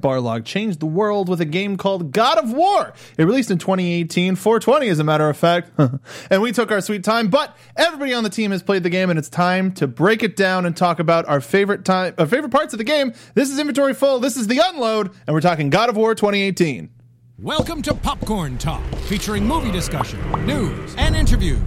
Barlog changed the world with a game called God of War. It released in 2018, 420 as a matter of fact, and we took our sweet time. But everybody on the team has played the game, and it's time to break it down and talk about our favorite time, our favorite parts of the game. This is inventory full. This is the unload, and we're talking God of War 2018. Welcome to Popcorn Talk, featuring movie discussion, news, and interviews.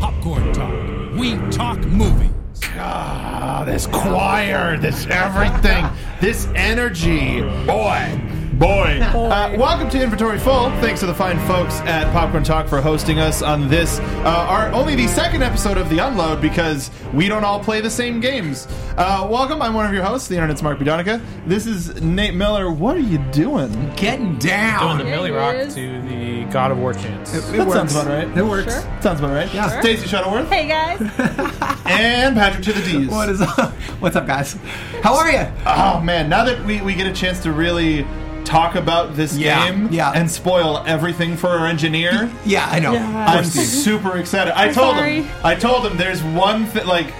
Popcorn Talk. We talk movies. Ah, this choir, this everything, this energy. Boy. Boy. Uh, welcome to Inventory Full. Thanks to the fine folks at Popcorn Talk for hosting us on this, uh, our only the second episode of The Unload because we don't all play the same games. Uh, welcome. I'm one of your hosts, the internet's Mark Budonica. This is Nate Miller. What are you doing? Getting Doing down. the There Millie Rock to the God of War chants. It, That works. sounds about right. It works. Sure. Sounds about right. Yeah. Stacey Shuttleworth Hey guys. and Patrick to the D's. What is up? What's up, guys? How are you? Oh man, now that we, we get a chance to really talk about this Yeah, game yeah. and spoil everything for our engineer, Yeah, I know. Yeah. I'm super excited. I told sorry. him. I told him there's one thing like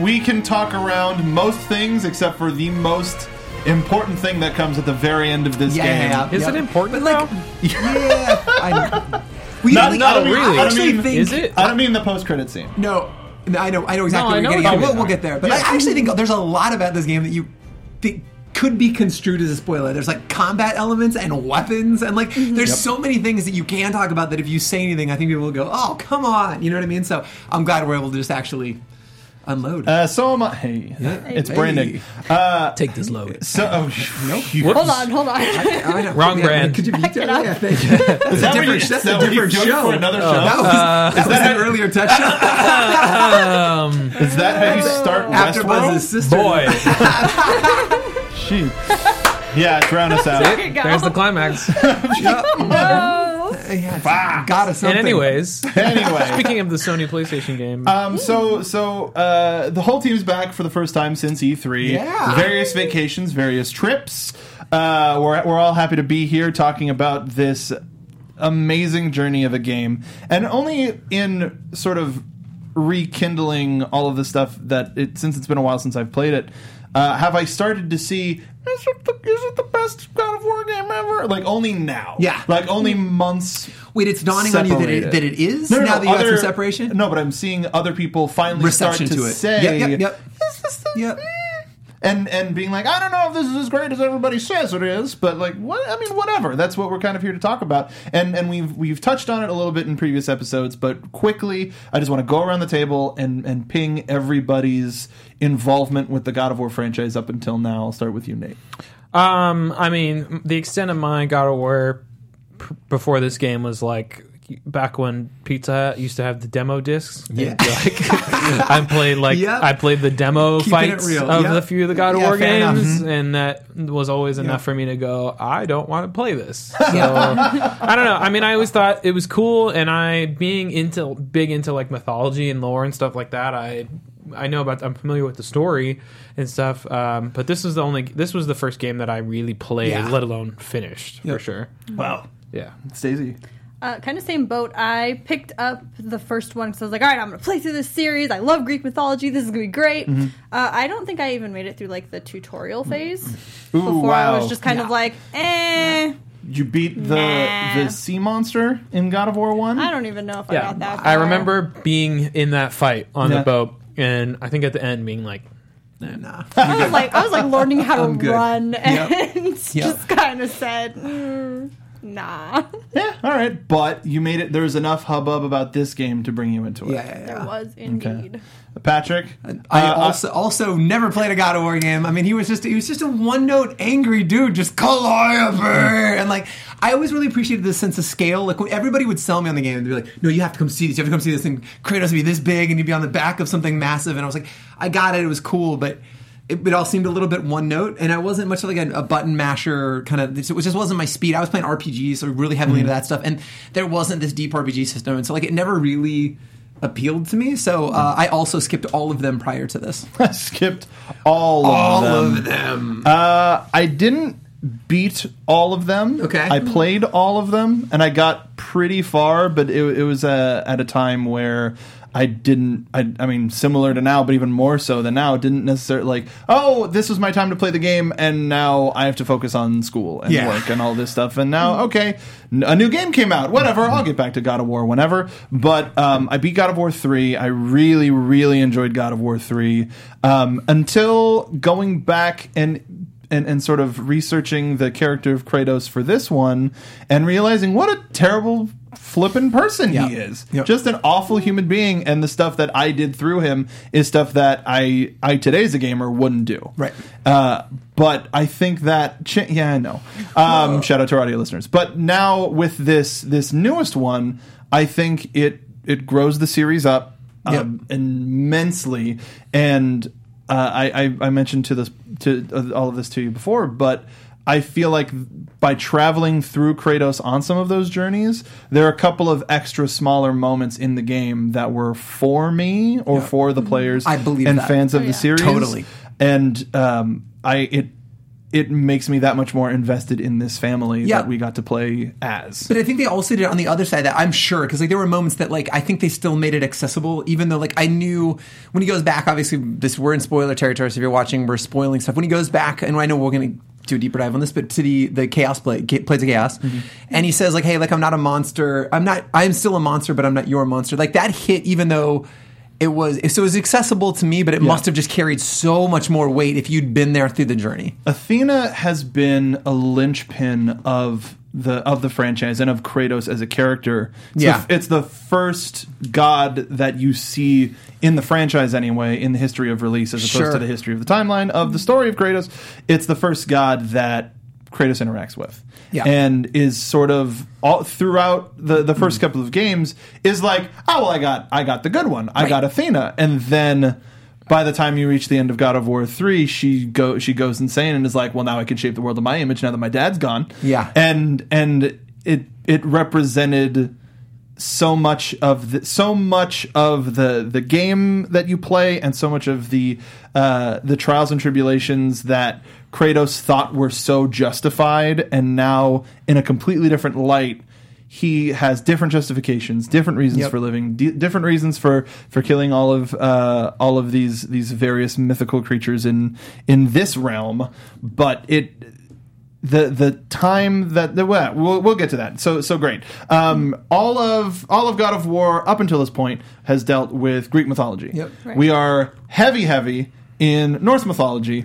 we can talk around most things except for the most important thing that comes at the very end of this Yeah, game. yeah, yeah. Is it important But like, though? yeah, I, we Not- like, not I a real- I I actually mean- think Is it? I don't mean the post credit scene. no. no, I know, I know exactly No, I what know you're what getting at. We'll, we'll get there, but Yeah. I actually think there's a lot about this game that you think could be construed as a spoiler. There's like combat elements and weapons, and like there's so many things that you can talk about that if you say anything, I think people will go, "Oh, come on," you know what I mean? So I'm glad we're able to just actually unload. Uh, so am I. Hey, it's Hey. branding. Uh, Take this load. so, oh, Nope. hold on, hold on. I know. Wrong brand. Could you beat that? up. Yeah, thank you. That's a Is that what you- different, is that's that a different show. for another show? That was, that was an earlier touchdown. Um, Is that how you start After Westworld? Buzz's sister. boy, Shoot. Yeah, drown us out. There go. there's the climax. No. Yeah, got us And anyways, Anyway. speaking of the Sony PlayStation game, Um, so so uh, the whole team's back for the first time since E3. Yeah. Various vacations, various trips. Uh, we're we're all happy to be here talking about this amazing journey of a game, and only in sort of rekindling all of the stuff that it since it's been a while since I've played it. Uh, have I started to see is it, the, is it the best God of War game ever? Like only now, Yeah. Like only months. Wait, it's dawning on you that it, that it is No, no, now no, that you got other- some separation. No, but I'm seeing other people finally Reception start to, to it. say, Yep, yep, yep. "Is this the- Yep. And and being like, I don't know if this is as great as everybody says it is, but like, what? I mean, whatever. That's what we're kind of here to talk about, and and we've we've touched on it a little bit in previous episodes, but quickly, I just want to go around the table and and ping everybody's involvement with the God of War franchise up until now. I'll start with you, Nate. um, I mean, the extent of my God of War p- before this game was like back when Pizza Hut used to have the demo discs. Yeah. Like, I played like Yep. I played the demo Keeping fights of Yep. the few of the God of Yeah, War games, Mhm. and that was always enough for me to go. I don't want to play this. So I don't know. I mean, I always thought it was cool, and I being into big into like mythology and lore and stuff like that. I I know about. I'm familiar with the story and stuff. Um, but this was the only. This was the first game that I really played, Yeah. let alone finished for sure. Wow, Yeah. Stacey. Uh, kind of same boat. I picked up the first one because I was like, all right, I'm going to play through this series. I love Greek mythology. This is going to be great. Mm-hmm. Uh, I don't think I even made it through like the tutorial phase Ooh, before wow. I was just kind of like, eh. You beat the Nah. the sea monster in God of War One. I don't even know if I got that. I remember being in that fight on Yeah. the boat, and I think at the end being like, Nah. I was like, I was like learning how to run, and Yep. just kind of said, mm, nah. Yeah, all right, but you made it. There was enough hubbub about this game to bring you into it. Yeah, yeah, yeah. There was indeed. Patrick, I uh, also also never played a God of War game. I mean, he was just he was just a one note angry dude, just Calliope, and like I always really appreciated this sense of scale. Like when everybody would sell me on the game, they'd be like, "No, you have to come see this. You have to come see this." And Kratos would be this big, and you'd be on the back of something massive. And I was like, "I got it. It was cool," but. It, it all seemed a little bit one note, and I wasn't much like a, a button masher kind of. It just wasn't my speed. I was playing RPGs, so really heavily into that stuff, and there wasn't this deep RPG system, and so like it never really appealed to me. So uh, I also skipped all of them prior to this. I skipped all of them. of them. Uh, I didn't beat all of them. Okay. I played all of them, and I got pretty far, but it, it was uh, at a time where I didn't. I, I mean, similar to now, but even more so than now. Didn't necessarily like. Oh, this was my time to play the game, and now I have to focus on school and Yeah. work and all this stuff. And now, okay, a new game came out. Whatever, I'll get back to God of War whenever. But um, I beat God of War three. I really, really enjoyed God of War three um, until going back and and, and sort of researching the character of Kratos for this one and realizing what a terrible flippin' person Yeah. he is. Yep. Just an awful human being and the stuff that I did through him is stuff that I I today as a gamer wouldn't do. Right. Uh, but I think that cha- yeah, I know. Um, shout out to our audio listeners. But now with this this newest one, I think it it grows the series up um, immensely and uh, I, I I mentioned to this to uh, all of this to you before, but I feel like by traveling through Kratos on some of those journeys, there are a couple of extra smaller moments in the game that were for me or for the players I believe and that. fans of Oh, the yeah. series. Totally. And um, I it it makes me that much more invested in this family Yeah. that we got to play as. But I think they also did it on the other side that I'm sure because like there were moments that like I think they still made it accessible even though like I knew when he goes back obviously this we're in spoiler territory so if you're watching we're spoiling stuff when he goes back and I know we're gonna do a deeper dive on this but to the the chaos play blades of chaos. Mm-hmm. And he says like hey like I'm not a monster. I'm not I'm still a monster but I'm not your monster. Like that hit even though it was so it was accessible to me but it must have just carried so much more weight if you'd been there through the journey Athena has been a linchpin of the of the franchise and of Kratos as a character. It's Yeah. the, it's the first god that you see in the franchise anyway in the history of release as opposed Sure. to the history of the timeline of the story of Kratos. It's the first god that Kratos interacts with. Yeah. And is sort of all throughout the, the first couple of games is like, oh well I got I got the good one. I Right. got Athena. And then by the time you reach the end of God of War three, she go she goes insane and is like, "Well, now I can shape the world in my image now that my dad's gone." Yeah. and and it it represented so much of the so much of the the game that you play and so much of the uh, the trials and tribulations that Kratos thought were so justified and now in a completely different light he has different justifications, different reasons Yep. for living, di different reasons for for killing all of uh, all of these these various mythical creatures in in this realm. But it the the time that the well, we'll we'll get to that. So so great. Um, all of all of God of War up until this point has dealt with Greek mythology. Yep. Right. We are heavy heavy in Norse mythology.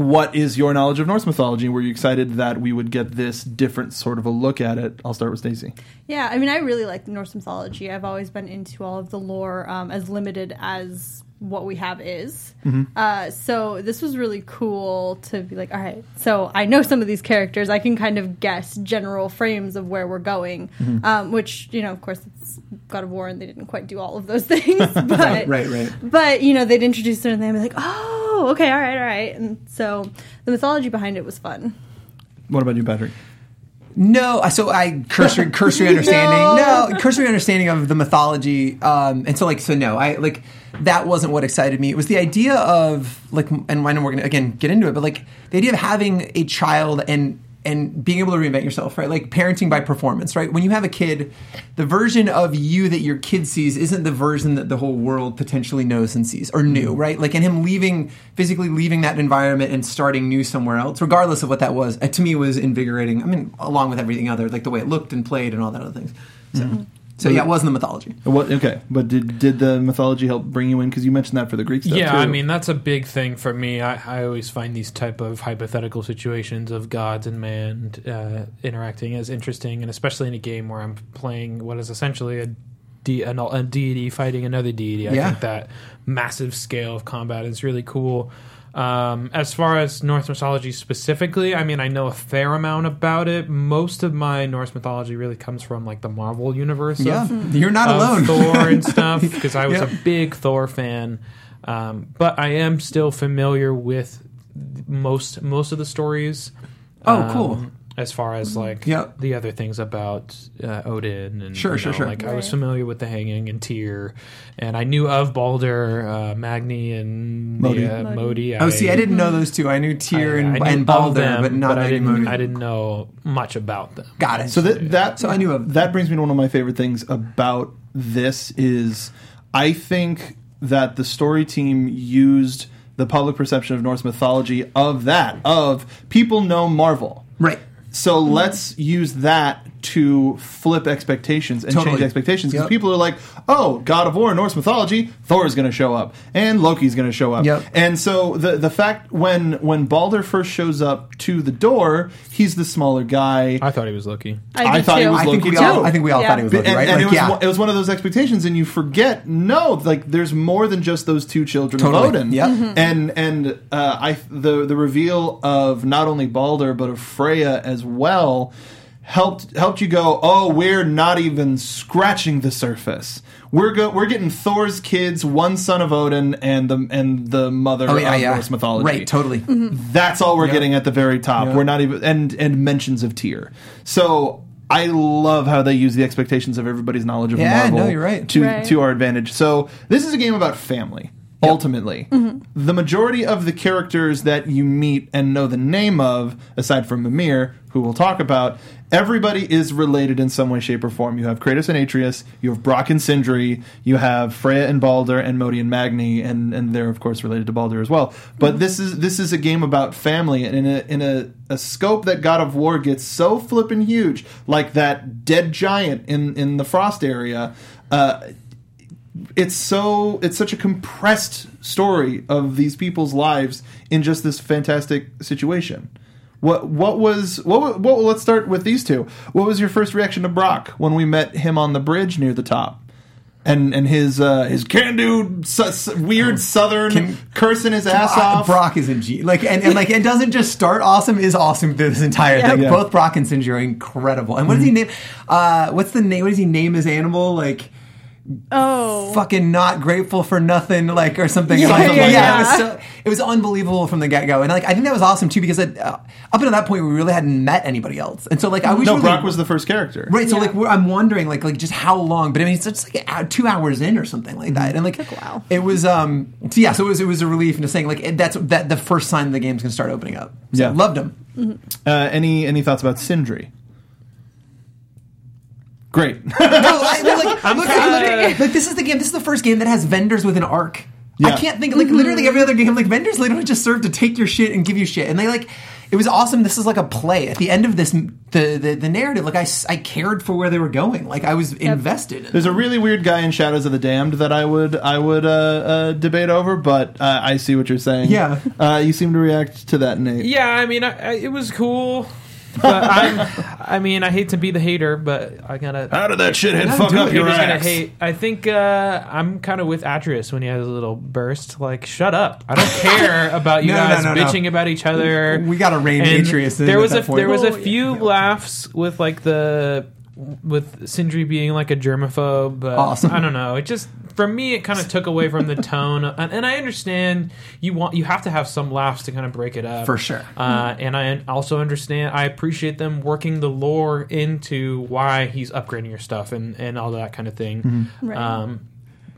What is your knowledge of Norse mythology? Were you excited that we would get this different sort of a look at it? I'll start with Stacy. Yeah, I mean, I really like Norse mythology. I've always been into all of the lore, um, as limited as what we have is. Uh, so this was really cool to be like, all right, so I know some of these characters. I can kind of guess general frames of where we're going, um, which you know, of course, it's God of War, and they didn't quite do all of those things. but Right, right. But you know, they'd introduce it, and they'd be like, oh, okay, all right, all right. And so the mythology behind it was fun. What about you, Patrick? No, so I cursory cursory understanding. No. cursory understanding of the mythology. Um, and so like so no, I like that wasn't what excited me. It was the idea of like, and I know we're gonna again get into it, but like the idea of having a child and and being able to reinvent yourself, right? Like parenting by performance, right? When you have a kid, the version of you that your kid sees isn't the version that the whole world potentially knows and sees or knew, right? Like, and him leaving, physically leaving that environment and starting new somewhere else, regardless of what that was, uh, to me was invigorating. I mean, along with everything other, like the way it looked and played and all that other things. So, so yeah, it wasn't the mythology. What? Okay, but did did the mythology help bring you in? Because you mentioned that for the Greek stuff. yeah, too. I mean that's a big thing for me. I, I always find these type of hypothetical situations of gods and man uh, interacting as interesting, and especially in a game where I'm playing what is essentially a, de- an, a deity fighting another deity. I Yeah. think that massive scale of combat is really cool. Um, as far as Norse mythology specifically, I mean, I know a fair amount about it. Most of my Norse mythology really comes from like the Marvel universe. of- Yeah, you're not alone. Thor and stuff because I was Yeah. a big Thor fan. Um, but I am still familiar with most most of the stories. Oh, um, cool. As far as like Yeah. the other things about uh, Odin and Sure, you sure, know, sure. Like I was familiar with the Hanging and Tyr, and I knew of Balder, uh, Magni, and Modi. The, uh, Modi. Oh, see, I didn't know those two. I knew Tyr I- and, I knew and Balder, them, but not I Magni didn't. Modi. I didn't know much about them. Got it. So that that So I knew of- that brings me to one of my favorite things about this is I think that the story team used the public perception of Norse mythology of that of people know Marvel. Right. So let's use that to flip expectations and Totally. change expectations because Yep. people are like, "Oh, God of War, Norse mythology, Thor is going to show up, and Loki's going to show up." Yep. And so the the fact when when Balder first shows up to the door, he's the smaller guy. I thought he was Loki. I did thought he too. was I think Loki we too. all. I think we all Yeah. thought he was Loki, and, right? and Like, it was yeah. one- it was one of those expectations, and you forget no, like there's more than just those two children Totally. of Odin. Yep. Mhm. and and uh, I the the reveal of not only Balder but of Freya as well helped helped you go. Oh, we're not even scratching the surface. We're go, we're getting Thor's kids, one son of Odin, and the and the mother oh yeah, of yeah. Norse mythology. Right. Totally. Mm-hmm. That's all we're getting at the very top. Yeah. We're not even and and mentions of Tyr. So I love how they use the expectations of everybody's knowledge of Yeah, Marvel no, you're right. to Right. to our advantage. So this is a game about family. Ultimately, mm-hmm. the majority of the characters that you meet and know the name of, aside from Mimir, who we'll talk about, everybody is related in some way, shape, or form. You have Kratos and Atreus, you have Brock and Sindri, you have Freya and Balder, and Modi and Magni, and, and they're of course related to Balder as well. But this is this is a game about family, and in a in a, a scope that God of War gets so flippin' huge, like that dead giant in in the Frost area. Uh, it's so it's such a compressed story of these people's lives in just this fantastic situation. What what was what what? Let's start with these two. What was your first reaction to Brock when we met him on the bridge near the top, and and his uh, his can do su- weird Southern Can- cursing his ass Uh, off? Brock is in G like and, and like it doesn't just start awesome is awesome through this entire thing. Yeah. Both Brock and Sindri are incredible. And what does he name? Uh, what's the name? What does he name his animal? Like Oh, fucking not grateful for nothing, like or something. Yeah, Something yeah, like- yeah. It was so it was unbelievable from the get go, and like I think that was awesome too because it, uh, up until that point we really hadn't met anybody else, and so like I was no, really, Brock was the first character. Right, so Yeah. like we're, I'm wondering like like just how long, but I mean it's just like two hours in or something like that, and like Took a. It was um so yeah, so it was it was a relief into saying like it, that's that the first sign the game's gonna start opening up. So, Yeah. loved him. Uh, any any thoughts about Sindri? Great. No, I, no, like, look, kinda- look, like this is the game. This is the first game that has vendors with an arc. I can't think like literally every other game. Like vendors literally just serve to take your shit and give you shit, and they like. It was awesome. This is like a play. At the end of this, the the, the narrative, like I, I cared for where they were going. Like I was invested. In There's a really weird guy in Shadows of the Damned that I would I would uh, uh, debate over, but uh, I see what you're saying. Yeah. uh, you seem to react to that, Nate. Yeah, I mean, I, I, it was cool, but I'm. I mean, I hate to be the hater, but I gotta. How did that shithead No, fuck up your Haters gonna ass? hate. I think uh, I'm kind of with Atreus when he has a little burst. Like, shut up! I don't care about you No, no, guys no, no. bitching about each other. We gotta rein And Atreus in There at was that a point. there was a Oh, yeah. few laughs with like the with Sindri being like a germaphobe, but Awesome. I don't know. It just for me it kind of took away from the tone, and, and I understand you want you have to have some laughs to kind of break it up For sure. Uh, and I also understand. I appreciate them working the lore into why he's upgrading your stuff and and all that kind of thing. Mm-hmm. Right. Um,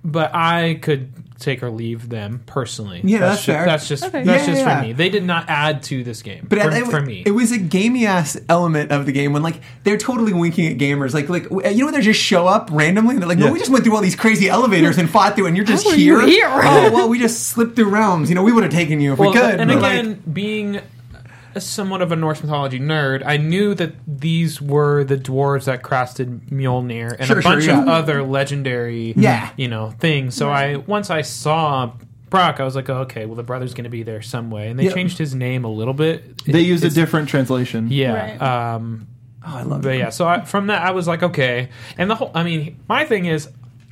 but I could take or leave them personally. Yeah, that's ju- fair. That's just Okay. that's Yeah, just yeah. for me. They did not add to this game. But for, it, for me, it was a gamey ass element of the game when like they're totally winking at gamers. Like like you know when they just show up randomly and they're like, no, we just went through all these crazy elevators and fought through, and you're just How are here. you here? oh well, we just slipped through realms. You know, we would have taken you if well, we could. and but, like, again, being a somewhat of a Norse mythology nerd, I knew that these were the dwarves that crafted Mjolnir and Sure, a sure, bunch yeah. of other legendary, Yeah. you know, things. So I once I saw Brock, I was like, oh, okay, well the brother's going to be there some way, and they Yeah. changed his name a little bit. They used a different translation. yeah. Right. Um, oh, I love but it. yeah, so I, from that I was like, okay, and the whole. I mean, my thing is,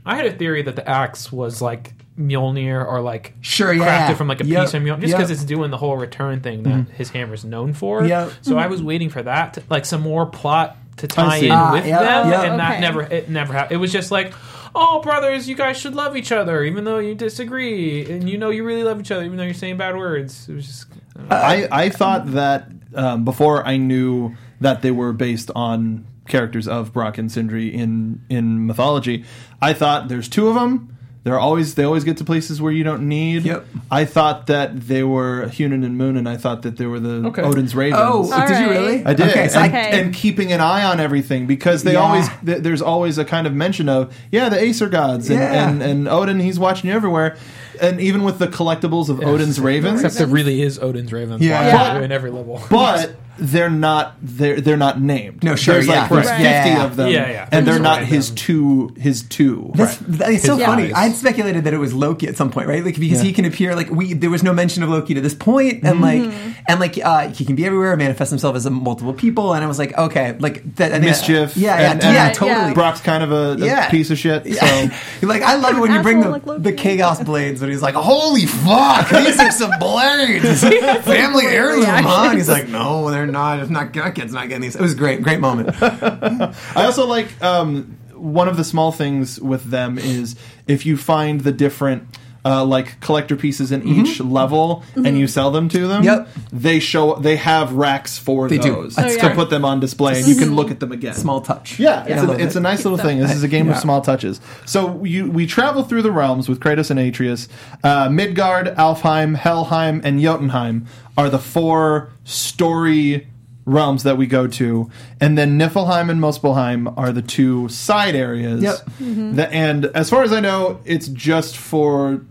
I had a theory that the axe was like Mjolnir or like Sure, yeah. crafted from like a Yep, piece of Mjolnir, just yep. because it's doing the whole return thing that his hammer's known for. Yep. So I was waiting for that, to, like some more plot to tie in Ah, with yep, them, yep. and that never it never happened. It was just like. Oh, brothers, you guys should love each other, even though you disagree, and you know you really love each other, even though you're saying bad words. It was just, I, I thought that um, before I knew that they were based on characters of Brock and Sindri in in mythology, I thought there's two of them. They're always they always get to places where you don't need. Yep. I thought that they were Huginn and Muninn, and I thought that they were the Okay. Odin's oh. ravens. Oh, All did you right. really? I did, Okay, so and, I, Okay. and keeping an eye on everything because they Yeah. always th- there's always a kind of mention of yeah the Aesir gods and, Yeah. and, and Odin he's watching you everywhere, and even with the collectibles of Odin's ravens, Except there really is Odin's Ravens Yeah. Yeah. you in every level. but they're not they're they're not named. No, sure, There's yeah. like Right. fifty Yeah, yeah. of them, Yeah, yeah. and They're they're not his two his two. That's, that- it's so His funny. eyes. I'd speculated that it was Loki at some point, right? Like because Yeah. he can appear like we there was no mention of Loki to this point, and like and like uh, he can be everywhere, manifest himself as a multiple people, and I was like, okay, like that, I think- Mischief, yeah, yeah, and- and Right, totally. yeah. Brock's kind of a, a Yeah. piece of shit. So Yeah. like I love it when you bring the, like the chaos blades, and he's like, "Holy fuck, these are some blades, family heirloom." Huh? He's like, "No, they're not. It's not. Kid's not getting these." It was great, great moment. I also like um, one of the small things with them is if you find the different. Uh, like collector pieces in each level, and you sell them to them. Mm-hmm. Yep. They show. They have racks for They do. those That's to good. put them on display, and you can look at them again. Small touch. Yeah, it's, I a, love it's it. a nice little thing. This is a game Yeah. of small touches. So you, we travel through the realms with Kratos and Atreus. Uh, Midgard, Alfheim, Helheim, and Jotunheim are the four story realms that we go to, and then Niflheim and Muspelheim are the two side areas. Yep. Mm-hmm. The- and as far as I know, it's just for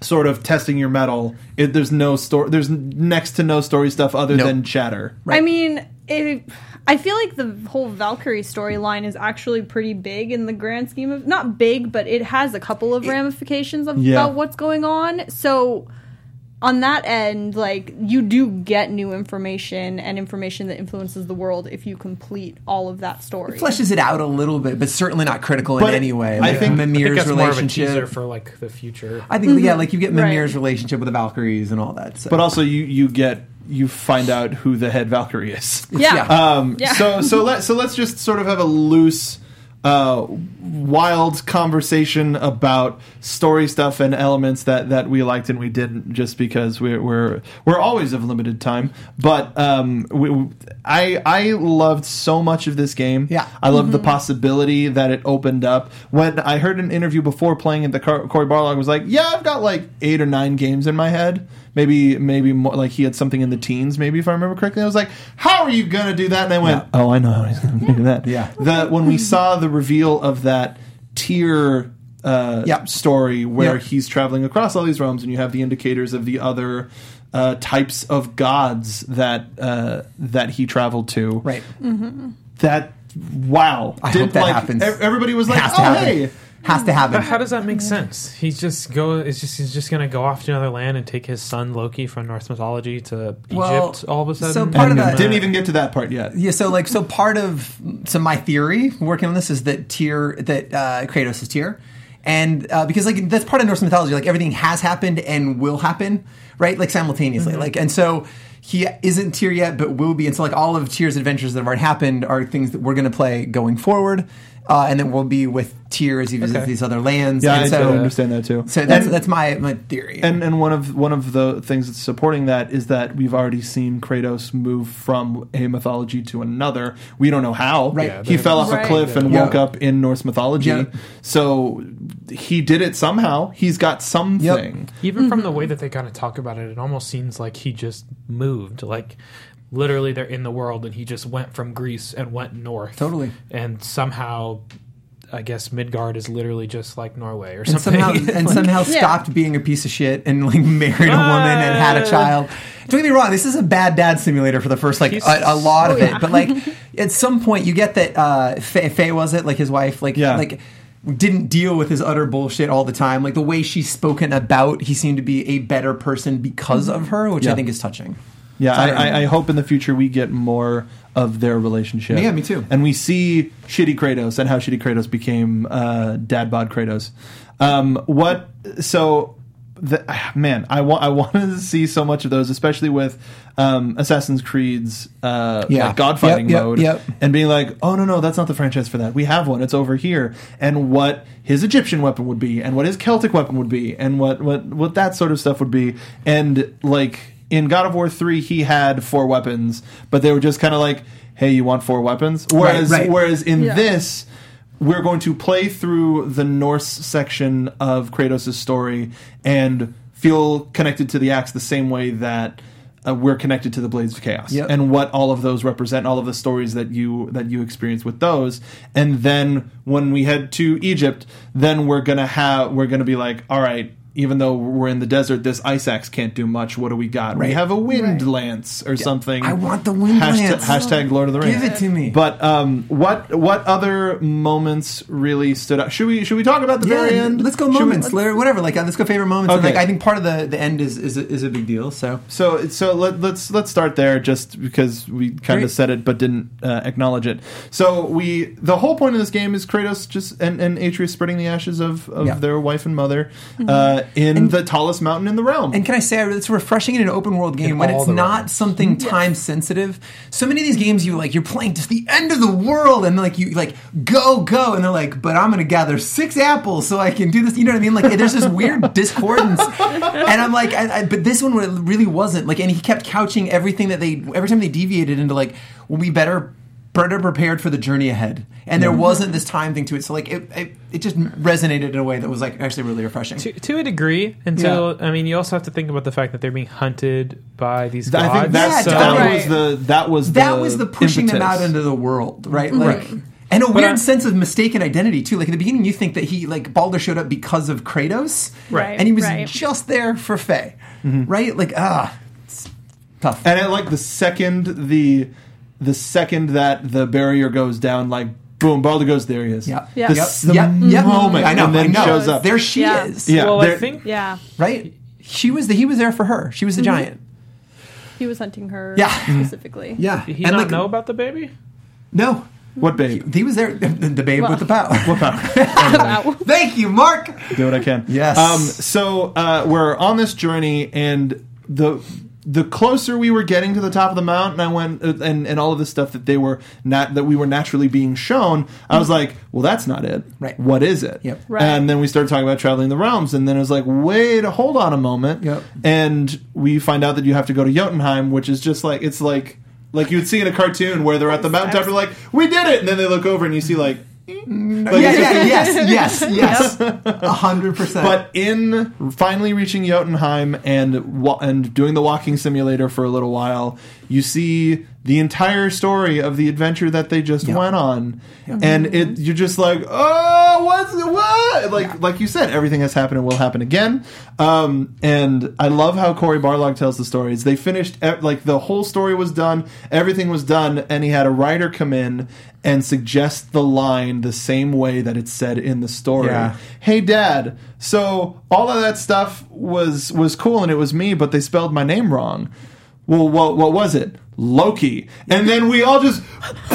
sort of testing your mettle. It, there's no story. There's next to no story stuff other Nope. than chatter. I mean, it, I feel like the whole Valkyrie storyline is actually pretty big in the grand scheme of not big, but it has a couple of ramifications of, Yeah. about what's going on. So on that end, like you do get new information and information that influences the world if you complete all of that story. It fleshes it out a little bit, but certainly not critical But in any way. I Like think- I I think Mimir's that's more of a relationship. for like the future. I think yeah, like you get Mm-hmm. Right. Mimir's relationship with the Valkyries and all that. So. But also, you you get you find out who the head Valkyrie is. yeah. Yeah. Um, Yeah. So so let so let's just sort of have a loose, uh, wild conversation about story stuff and elements that that we liked and we didn't, just because we're we're we're always of limited time. But um, we, I I loved so much of this game. Yeah. I loved Mm-hmm. the possibility that it opened up. When I heard an interview before playing it, the Cor- Cory Barlog was like, "Yeah, I've got like eight or nine games in my head. Maybe, maybe more, like he had something in the teens. Maybe if I remember correctly, I was like, "How are you gonna do that?" And I went, "Oh, I know how he's gonna do that." Yeah. The when we saw the reveal of that Tyr. Uh, Yep. story where Yep. he's traveling across all these realms, and you have the indicators of the other uh, types of gods that uh, that he traveled to right. that wow I Did, hope that like, happens. everybody was like oh happen. hey Has to happen. But how does that make sense? He's just go. Is just he's just gonna go off to another land and take his son Loki from Norse mythology to Well, Egypt all of a sudden. so part of and that- didn't even get to that part yet Yeah, so like so part of so my theory working on this is that Tyr that uh, Kratos is Tyr, and uh, because like that's part of Norse mythology, like everything has happened and will happen, right? Like simultaneously, like and so he isn't Tyr yet, but will be, and so like all of Tyr's adventures that have already happened are things that we're going to play going forward, uh, and then we'll be with Tyr as he visits Okay. these other lands. yeah and I, so, I understand that too So that's and, that's my my theory. and and one of one of the things that's supporting that is that we've already seen Kratos move from a mythology to another. We don't know how. Right. Yeah, he fell off Right. a cliff and Yeah. woke up in Norse mythology. Yeah. So he did it somehow. He's got something. Even from the way that they kind of talk about it, it almost seems like he just moved. Like literally, they're in the world, and he just went from Greece and went north. Totally. And somehow, I guess Midgard is literally just like Norway or and something. somehow and somehow Yeah. stopped being a piece of shit and like married a woman and had a child. Don't get me wrong, this is a bad dad simulator for the first like a, a lot of Oh, yeah. it, but like at some point you get that uh, Faye, Faye was it like his wife like Yeah. like didn't deal with his utter bullshit all the time. Like the way she's spoken about, he seemed to be a better person because of her, which Yeah. I think is touching. Yeah, I I. I, hope in the future we get more of their relationship. Yeah, me too. And we see shitty Kratos and how shitty Kratos became uh, dad bod Kratos. Um, what? So, the, man, I want I wanted to see so much of those, especially with um, Assassin's Creed's uh, Yeah. like God fighting Yep, yep, mode, yep. and being like, oh no no, that's not the franchise for that. We have one. It's over here. And what his Egyptian weapon would be, and what his Celtic weapon would be, and what what what that sort of stuff would be, and like in God of War three, he had four weapons, but they were just kind of like, hey, you want four weapons? Whereas right. whereas in Yeah. this. we're going to play through the Norse section of Kratos' story and feel connected to the axe the same way that uh, we're connected to the Blades of Chaos Yep. and what all of those represent, all of the stories that you that you experience with those. And then when we head to Egypt, then we're gonna have we're gonna be like, all right. Even though we're in the desert, this ice axe can't do much. What do we got? We have a wind Right. lance or something. I want the wind hashtag, lance. Hashtag Lord of the Rings. Give it to me. But um, what what other moments really stood out? Should we should we talk about the Yeah, very end? let's go Should we- moments, Larry, whatever. Like, uh, let's go favorite moments. Okay. like, I think part of the, the end is is a, is a big deal. So So so let, let's let's start there, just because we kind of said it but didn't uh, acknowledge it. So we the whole point of this game is Kratos just and, and Atreus spreading the ashes of, of Yeah. their wife and mother uh, in the tallest mountain in the realm. And can I say it's refreshing in an open world game In when it's not realms. something time sensitive. So many of these games you like you're playing just the end of the world and like you like go go and they're like, but I'm gonna gather six apples so I can do this. You know what I mean? Like there's this weird discordance, and I'm like, I, I, but this one really wasn't like, and he kept couching everything that they every time they deviated into like, well, we better. Better prepared for the journey ahead, and there wasn't this time thing to it. So like it, it, it just resonated in a way that was like actually really refreshing. To, to a degree, until I mean, you also have to think about the fact that they're being hunted by these I gods. think that, Yeah, that totally. was the that was that the was the pushing them out into the world, right? Like, and a But weird I- sense of mistaken identity too. Like in the beginning, you think that he like Balder showed up because of Kratos, Right, And he was right. just there for Faye, Mm-hmm. right? Like ah, tough. And I like the second the the second that the barrier goes down, like boom, Balder goes there. He is. Yeah. Yeah. The, Yep. s- the Yep. Yep. moment, I know. and then I know. shows up. There she Yeah. is. Yeah, well, I think Yeah, right. She was the, he was there for her. She was the giant. he was hunting her. Yeah. specifically. Yeah, did he and not like know about the baby. no, What babe? he was there. The, the babe Well- with the power. Wow. Thank you, Mark. do what I can. Yes. Um, so uh, we're on this journey, and the the closer we were getting to the top of the mountain, I went uh, and and all of the stuff that they were not that we were naturally being shown. I was like, well, that's not it. Right. What is it? Yep. Right. And then we started talking about traveling the realms, and then it was like, wait, hold on a moment. Yep. And we find out that you have to go to Jotunheim, which is just like it's like. Like you'd see in a cartoon where they're at the mountaintop, they're like, "We did it!" and then they look over and you see like, Mm-hmm. like, yeah, yeah, yes, yes, yes, a hundred percent. but in finally reaching Jotunheim and wa- and doing the walking simulator for a little while, you see the entire story of the adventure that they just Yeah. went on, and it you're just like, oh, what's what? Like like you said, everything has happened and will happen again. Um, and I love how Cory Barlog tells the stories. They finished like the whole story was done, everything was done, and he had a writer come in and suggest the line the same way that it's said in the story Yeah. hey dad so all of that stuff was was cool and it was me but they spelled my name wrong well what what was it loki and then we all just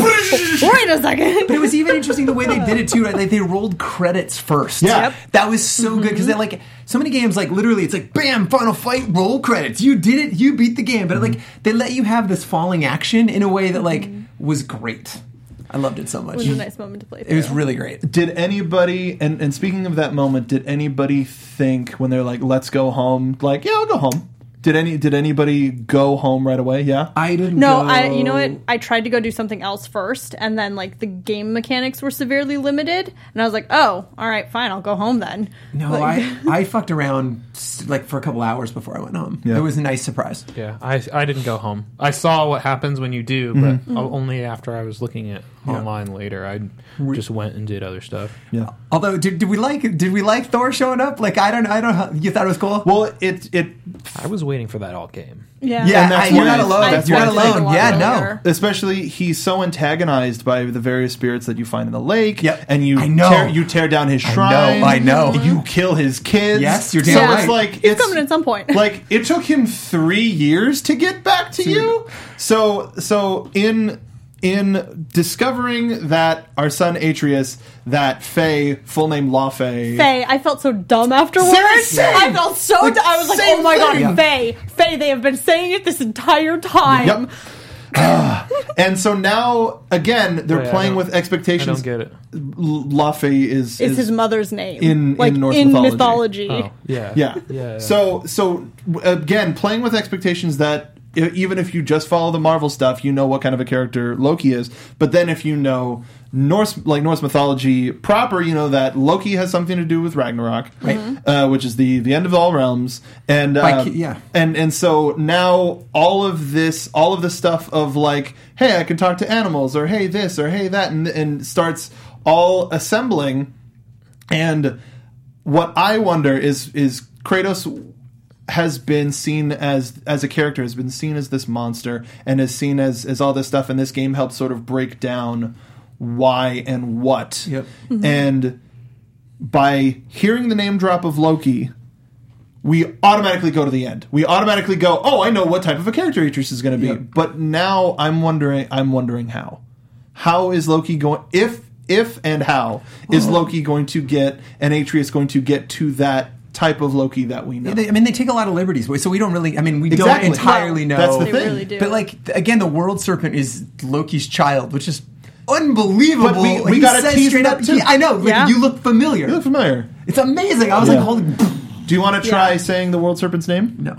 Wait a second. But it was even interesting the way they did it too. Right? Like they rolled credits first. Yeah. Yep. that was so good because they like so many games, like literally, it's like bam, final fight, roll credits. You did it. You beat the game. But like mm-hmm. they let you have this falling action in a way that like mm-hmm. was great. I loved it so much. It was a nice moment to play. It was through. really great. did anybody and, and speaking of that moment did anybody think when they're like let's go home like yeah i'll go home did any did anybody go home right away yeah I didn't. No, go- I. You know what? I tried to go do something else first, and then like the game mechanics were severely limited, and I was like, "Oh, all right, fine, I'll go home then." No, Like- I I fucked around s- like for a couple hours before I went home. Yeah. It was a nice surprise. Yeah, I I didn't go home. I saw what happens when you do, Mm-hmm. but only after I was looking at online later. I just went and did other stuff. yeah Although, did, did we like did we like Thor showing up? Like I don't I don't know. You thought it was cool? well it it I was waiting for that all game. Yeah, yeah, and that's I- you're not alone. that's You're not alone. a lot Yeah, no. especially he's so antagonized by the various spirits that you find in the lake Yep. and you I know. tear, you tear down his I shrine know, I know. you kill his kids Yes, you're so damn it's like He's it's coming at some point. like it took him three years to get back to you so so in in discovering that our son Atreus that Faye full name Laufey Faye, I felt so dumb afterwards. Same. I felt so. Like, dumb. I was like, "Oh my thing. god, Faye, Faye!" They have been saying it this entire time. Yep. Ah. and so now again they're Wait, playing don't- with I expectations. don't get it. L- Laufey is, Is is his mother's name in- like in Norse mythology. mythology. Oh, yeah, Yeah. yeah. yeah. So so again, playing with expectations that even if you just follow the Marvel stuff, you know what kind of a character Loki is. But then if you know Norse, like Norse mythology proper, you know that Loki has something to do with Ragnarok, Right. uh, which is the the end of all realms, and uh, ki- yeah. and and so now all of this, all of the stuff of like, hey, I can talk to animals, or hey this, or hey that, and and starts all assembling. And what I wonder is is Kratos has been seen as as a character has been seen as this monster and is seen as as all this stuff and this game helps sort of break down why and what. Yep. Mm-hmm. and by hearing the name drop of Loki we automatically go to the end. We automatically go oh I know what type of a character Atreus is going to be. Yep. but now I'm wondering I'm wondering how. How is Loki going if if and how is Loki going to get and Atreus going to get to that type of Loki that we know They, I mean, they take a lot of liberties, so we don't really. I mean, we Exactly. don't entirely know. That's the They thing. really do. But like again, the world serpent is Loki's child, which is unbelievable. But we- we gotta says tease straight up. too. Yeah, I know. Like, Yeah. You look familiar. you look familiar It's amazing. I was Yeah. like, holy. do you want to try Yeah. saying the world serpent's name No.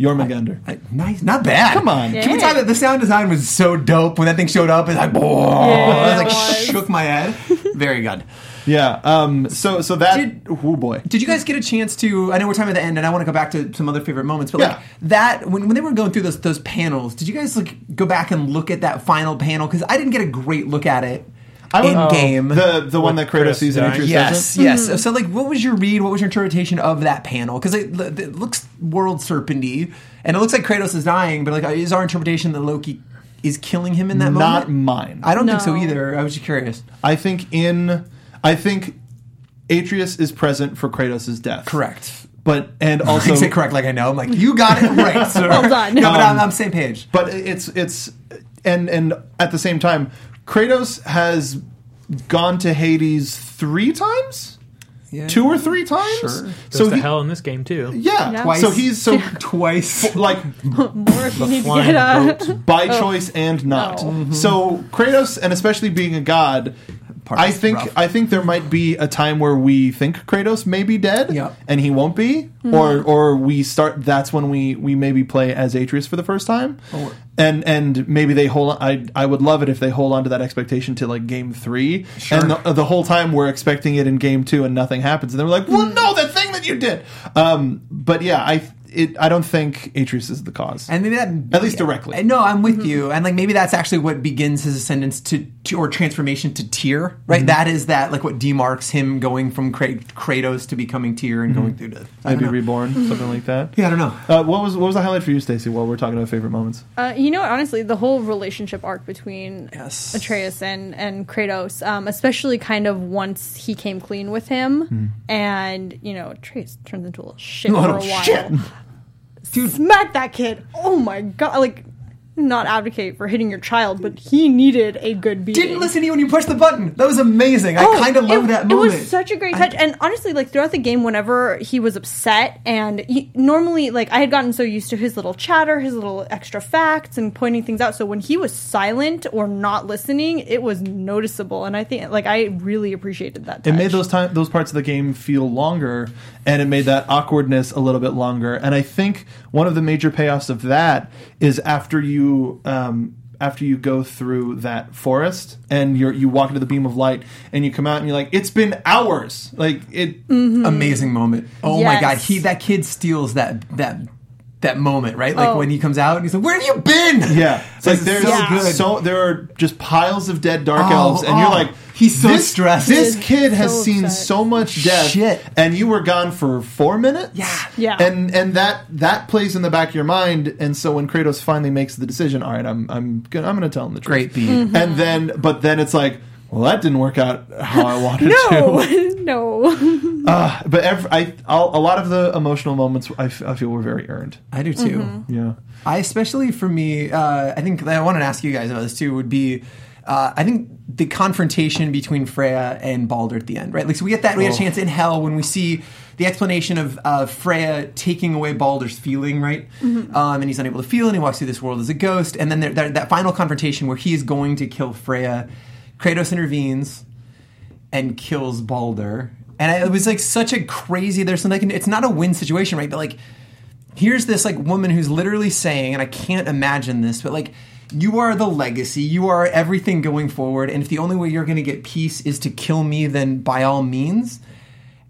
Jormungandr I, nice, not bad. Come on. Can we Yeah. talk about the sound design was so dope when that thing showed up? It's like, whoa, I was like, it was. shook my head. Very good. Yeah. Um. So so that. Did- oh boy. Did you guys get a chance to? I know we're talking about the end, and I want to go back to some other favorite moments. But Yeah. like that, when, when they were going through those those panels, did you guys like go back and look at that final panel? Because I didn't get a great look at it I would- in game. The the one that Kratos Kratos sees in dying? Atreus Yes, doesn't? yes. So, like, what was your read? What was your interpretation of that panel? Because it, it looks world serpenty, and it looks like Kratos is dying. But like, is our interpretation that Loki is killing him in that Not moment? Not mine. I don't think so either. I was just curious. I think in. I think Atreus is present for Kratos' death. Correct. But and Also, also I say correct like I know. I'm like, you got it right, sir. Well done. No, but I'm, Um, I'm same page. but it's it's and and at the same time kratos has gone to hades three times Yeah. two or three times Sure. Goes so to he- hell in this game too. yeah, Yeah. Twice. so he's so twice. like More if you need to Flying get boat. by choice and not Oh. so kratos and especially being a god Part I think rough. I think there might be a time where we think Kratos may be dead, Yep. and he won't be, or or we start. That's when we we maybe play as Atreus for the first time, Or- and and maybe they hold. I I would love it if they hold on to that expectation to like game three, Sure. and the, the whole time we're expecting it in game two, and nothing happens, and they're like, well, no, that thing that you did. Um, but yeah, I it I don't think Atreus is the cause. And maybe that At least directly. No, I'm with you. And like maybe that's actually what begins his ascendance to, to or transformation to Tyr, right? Mm-hmm. That is that like what demarks him going from Kra- Kratos to becoming Tyr and going through to I maybe don't know. reborn, something like that. Yeah, I don't know. Uh, what was what was the highlight for you, Stacey? While we're talking about favorite moments. Uh, you know, honestly, the whole relationship arc between Yes. Atreus and and Kratos, um, especially kind of once he came clean with him, and you know, Atreus turns into a little shit for a Little while. shit. Dude, smack that kid! Oh my god! Like, not advocate for hitting your child, but he needed a good beating. Didn't listen to you when you pushed the button. That was amazing. I Oh, kind of love it, that It was such a great I- touch, and honestly, like throughout the game, whenever he was upset, and he, normally, like I had gotten so used to his little chatter, his little extra facts, and pointing things out. So when he was silent or not listening, it was noticeable, and I think, like, I really appreciated that. It made those time those parts of the game feel longer, and it made that awkwardness a little bit longer. And I think one of the major payoffs of that is after you um, after you go through that forest and you you walk into the beam of light and you come out and you're like, it's been hours. Like it. amazing moment. Oh my god, he that kid steals that that that moment, right? Like Oh. when he comes out and he's like, "Where have you been?" Yeah, it's like there's so Yeah. good. so there are just piles of dead dark Oh, elves, and you're oh. like, He's so this, stressed. This He's kid has so seen upset. so much death, Shit. and you were gone for four minutes. Yeah. Yeah. and and that that plays in the back of your mind, and so when Kratos finally makes the decision, all right, I'm I'm gonna I'm gonna tell him the truth. Great beat. Mm-hmm. and then but then it's like. Well, that didn't work out how I wanted no, to. no. Uh, but every, I, I'll, a lot of the emotional moments I, f- I feel were very earned. I do too. Mm-hmm. Yeah. I especially for me, uh, I think I wanted to ask you guys about this too. Would be, uh, I think the confrontation between Freya and Balder at the end, right? Like, so we get that we get a Oh. chance in Hell when we see the explanation of uh, Freya taking away Balder's feeling, right? Um, and he's unable to feel, and he walks through this world as a ghost. And then there, there, that final confrontation where he is going to kill Freya, Kratos intervenes and kills Balder. And it was like such a crazy. There's something. It's not a win situation, right? But like here's this like woman who's literally saying, and I can't imagine this, but like you are the legacy, you are everything going forward, and if the only way you're going to get peace is to kill me, then by all means.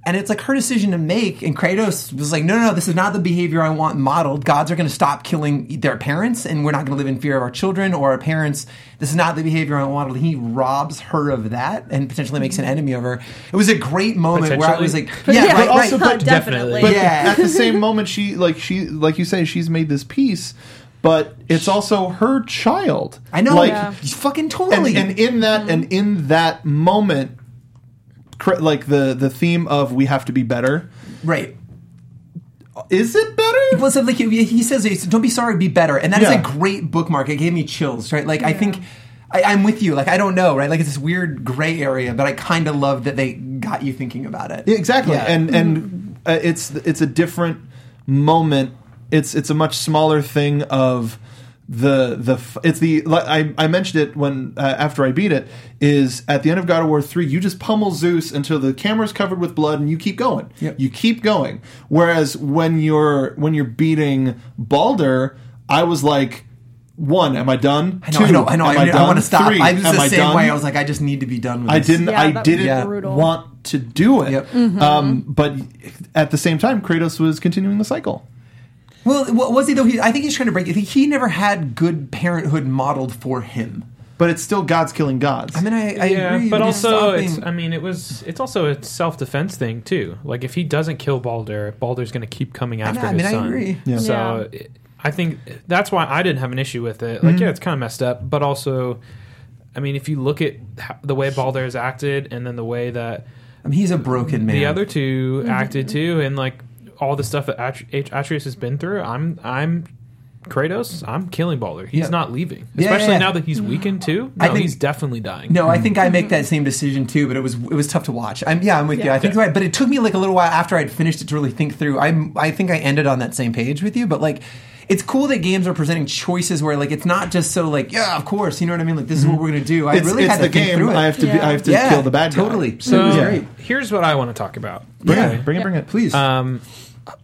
And it's like her decision to make, and Kratos was like, no, no, no, this is not the behavior I want modeled. Gods are going to stop killing their parents, and we're not going to live in fear of our children or our parents. This is not the behavior I want modeled. He robs her of that and potentially makes an mm-hmm. enemy of her. It was a great moment where I was like, yeah, Yeah, right, but right. also- but definitely. But Yeah. at the same moment, she like she like you say she's made this peace, but it's also her child. I know, like Yeah. fucking totally. and in that and in that moment, cr- like the the theme of we have to be better. right. Is it better? Well, so like he he says, "Don't be sorry, be better," and that is Yeah. a great bookmark. It gave me chills, right? Like I think I, I'm with you. Like I don't know, right? Like it's this weird gray area, but I kind of love that they got you thinking about it. Yeah, exactly. Yeah. And and uh, it's it's a different moment. It's it's a much smaller thing of the the it's the like I I mentioned it when uh, after I beat it is at the end of God of War 3 you just pummel Zeus until the camera's covered with blood and you keep going. Yep. You keep going. Whereas when you're when you're beating Baldur, I was like one, am I done? I know, I know, I know. am I, I, done? want to stop. Three, I was am the same done? way. I was like, I just need to be done with I this. didn't. Yeah, I didn't brutal. want to do it. Yep. Um, but at the same time, Kratos was continuing the cycle. Well, wa- was he though? He, I think he's trying to break it. He never had good parenthood modeled for him. But it's still gods killing gods. I mean, I, I yeah, agree. but also it's. I mean, it was. It's also a self defense thing too. Like if he doesn't kill Baldur, Baldur's going to keep coming I, know, after I his mean, I son. agree. Yeah. So it- I think that's why I didn't have an issue with it. Like, mm-hmm. yeah, it's kind of messed up, but also, I mean, if you look at how, the way Baldur has acted, and then the way that I mean, he's a broken man. the other 2 mm-hmm. acted too, and like all the stuff that At- At- Atreus has been through, I'm I'm Kratos. I'm killing Baldur. He's Yeah. not leaving, Yeah, especially yeah. now that he's weakened too. I No, think- he's definitely dying. No, I think I make that same decision too, but it was it was tough to watch. I'm, yeah, I'm with you. Yeah. I think you're right, but it took me like a little while after I'd finished it to really think through. I I think I ended on that same page with you, but like. It's cool that games are presenting choices where, like, it's not just so like, yeah, of course, you know what I mean. Like, this is what we're gonna do. I it's, really it's had the to think game. through it. I have to. Be, I have to yeah, kill the bad guy. totally. So It was great. here's what I want to talk about. Bring Yeah. it. Bring it. Bring it. Please. Um,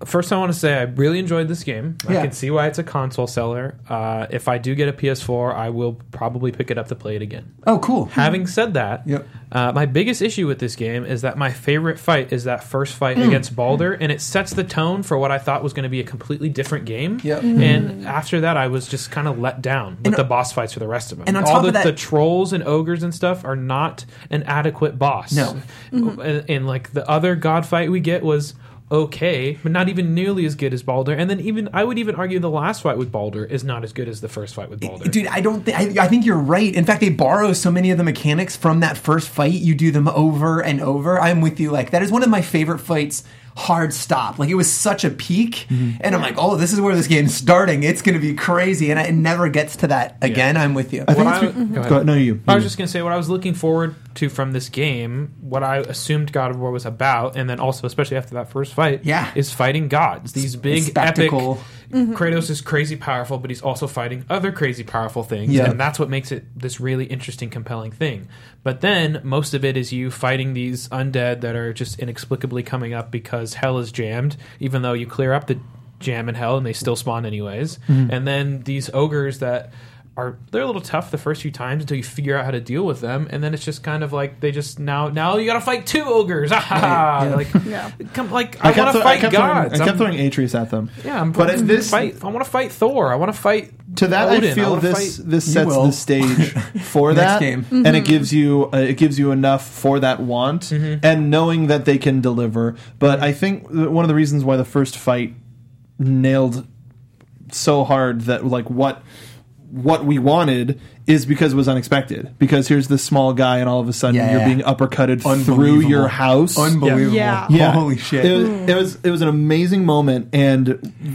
first, I want to say I really enjoyed this game. I can see why it's a console seller. Uh, if I do get a PS4, I will probably pick it up to play it again. oh, cool. Having said that, Yep. uh, my biggest issue with this game is that my favorite fight is that first fight Mm. against Baldur, and it sets the tone for what I thought was going to be a completely different game. Yep. And after that, I was just kind of let down with And- the boss fights for the rest of them. and on All top the, of that- the trolls and ogres and stuff are not an adequate boss. No. And, and like the other god fight we get was okay, but not even nearly as good as Baldur. And then even I would even argue the last fight with Baldur is not as good as the first fight with Baldur. Dude, I don't think. I, I think you're right. In fact, they borrow so many of the mechanics from that first fight. You do them over and over. I'm with you. Like that is one of my favorite fights. Hard stop. Like it was such a peak, mm-hmm. and I'm like, oh, this is where this game's starting. It's going to be crazy, and it never gets to that again. I'm with you. I think What it's, I- mm-hmm. go ahead. go ahead. No, you. I was just gonna say what I was looking forward to from this game, what I assumed God of War was about, and then also especially after that first fight, Yeah. is fighting gods. These big spectacle. epic. Mm-hmm. Kratos is crazy powerful, but he's also fighting other crazy powerful things, Yeah. and that's what makes it this really interesting, compelling thing. But then most of it is you fighting these undead that are just inexplicably coming up because hell is jammed, even though you clear up the jam in hell and they still spawn anyways. Mm-hmm. And then these ogres that are they're a little tough the first few times until you figure out how to deal with them, and then it's just kind of like they just now now you got to fight two ogres. Ah, yeah. like Yeah. come like I, kept want to thro- I fight kept gods. Throwing, I kept I'm- throwing Atreus at them. yeah, I'm but but at this fight. I want to fight Thor. I want to fight to that Odin. I feel wanna this fight- this sets the stage for that, game. and it gives you uh, it gives you enough for that want, Mm-hmm. and knowing that they can deliver. But I think one of the reasons why the first fight nailed so hard that like what what we wanted is because it was unexpected. Because here's this small guy, and all of a sudden Yeah, you're yeah. being uppercutted through your house. Unbelievable. Yeah. Yeah. Holy shit. It was, it was it was an amazing moment, and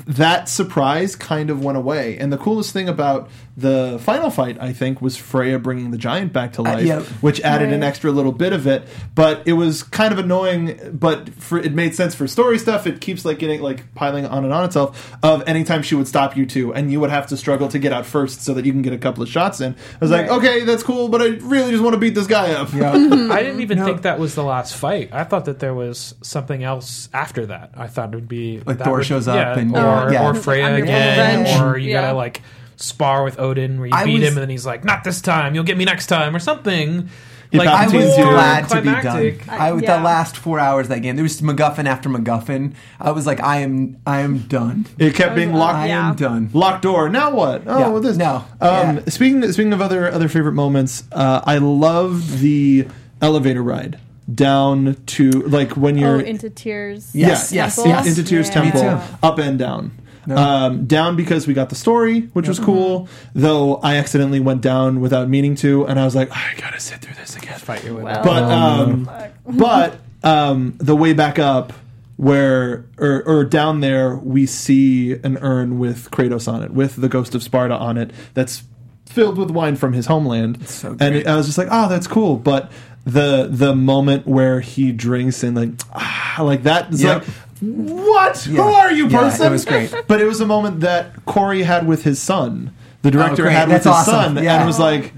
that surprise kind of went away. And the coolest thing about the final fight, I think, was Freya bringing the giant back to uh, life, yeah. which added an extra little bit of it. But it was kind of annoying. But for, it made sense for story stuff. It keeps like getting like piling on and on itself. Of anytime she would stop you two, and you would have to struggle to get out first so that you can get a couple of shots in. I was like, Right. okay, that's cool, but I really just want to beat this guy up. Yeah. I didn't even No. think that was the last fight. I thought that there was something else after that. I thought it would be Like that Thor would- shows up and- or, Yeah. or Like, Freya I'm again, revenge. or you Yeah. gotta like spar with Odin where you I beat was- him and then he's like, "Not this time. You'll get me next time," or something. He like I was too. glad to be done. climactic. I with Yeah. the last four hours of that game, there was MacGuffin after MacGuffin. I was like, I am, I am done. It kept being was- locked. I Yeah. am done. Locked door. Now what? Oh, Yeah. well, this. No. Um, Yeah. Speaking speaking of other other favorite moments, uh, I loved the elevator ride down to like when you're Oh, into Tyr's. Yes, yeah, yes, Temple? yes. into Tyr's Yeah. Temple, Me too. up and down. No. Um, down because we got the story, which was cool. Though I accidentally went down without meaning to, and I was like, I gotta sit through this again. Fight your way Well, back. But um, but um, the way back up, where or, or down there, we see an urn with Kratos on it, with the ghost of Sparta on it. That's filled with wine from his homeland. so and great. I was just like, oh, that's cool. But the the moment where he drinks and like ah, like that is Yep. like. What? Yeah. Who are you, Yeah, person? it was great. But it was a moment that Cory had with his son. The oh, director great. had with That's his awesome. son, Yeah. and it was like,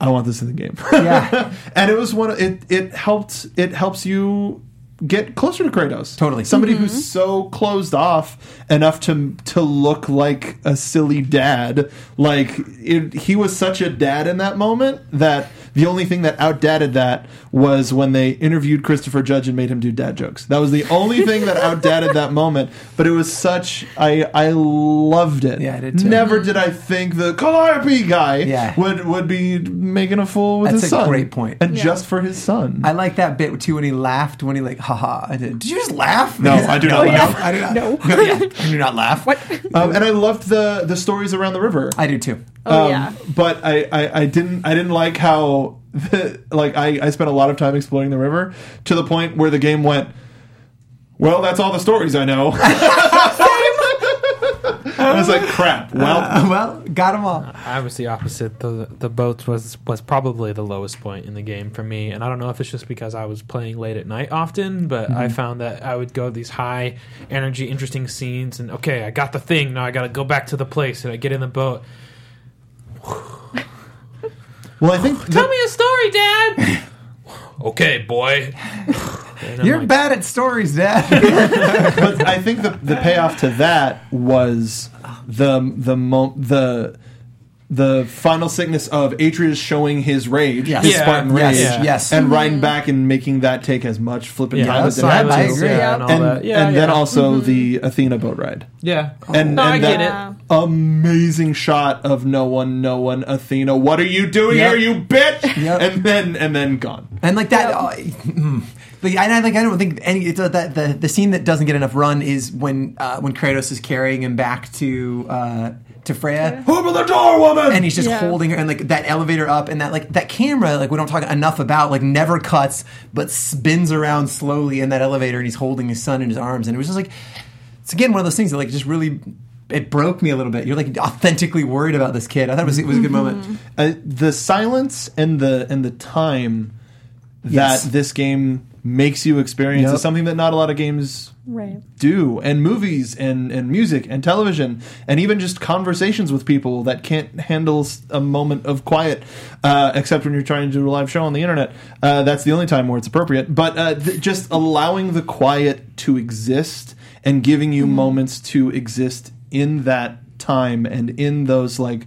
I want this in the game. Yeah. and it was one. of- It it helped. It helps you get closer to Kratos. Totally. Somebody who's mm-hmm. so closed off enough to to look like a silly dad. Like it, he was such a dad in that moment that the only thing that outdadded that was when they interviewed Christopher Judge and made him do dad jokes. That was the only thing that outdadded that moment. But it was such. I I loved it. Yeah, I did too. Never did I think the Calliope guy Yeah. would would be making a fool with That's his a great point. And Yeah. just for his son. I like that bit too when he laughed when he like, haha. I did. Did you just laugh? No, I do not laugh. I do not. No. yeah, I do not laugh. What? um, and I loved the the stories around the river. I do too. Oh, Um, yeah. But I, I, I didn't I didn't like how the, like I, I spent a lot of time exploring the river to the point where the game went. Well, that's all the stories I know. I was like, crap. Well, Uh, well, got them all. I was the opposite. The the boats was was probably the lowest point in the game for me, and I don't know if it's just because I was playing late at night often, but I found that I would go to these high energy, interesting scenes, and okay, I got the thing. Now I got to go back to the place, and I get in the boat. well, I think Tell the- me a story, Dad. okay, boy. And I'm You're like, bad at stories, Dad. but I think the the payoff to that was the the mo- the the final sickness of Atreus showing his rage, Yes. his Yeah. Spartan Yes, rage, yeah. yes. and riding mm-hmm. back and making that take as much flipping Yeah, time as it I- had I agree. Yeah, and all And. Yeah, and then yeah. also mm-hmm. the Athena boat ride. yeah. Oh. And, No, and I that get it. Amazing shot of no one, no one, Athena. What are you doing Yep. here, you bitch? Yep. And then and then gone. And like that, uh, mm. Like, and I like I don't think any it's, uh, that the the scene that doesn't get enough run is when uh, when Kratos is carrying him back to uh, to Freya. Open the door, woman. And he's just Yeah. holding her, and like that elevator up, and that like that camera, like we don't talk enough about, like never cuts, but spins around slowly in that elevator, and he's holding his son in his arms, and it was just like, it's again one of those things that like just really, it broke me a little bit. You're like authentically worried about this kid. I thought it was it was a good moment. uh, the silence and the and the time that Yes. this game makes you experience Yep. is something that not a lot of games Right. do and movies and, and music and television and even just conversations with people that can't handle a moment of quiet uh, except when you're trying to do a live show on the internet uh, that's the only time where it's appropriate but uh, th- just allowing the quiet to exist and giving you moments to exist in that time and in those like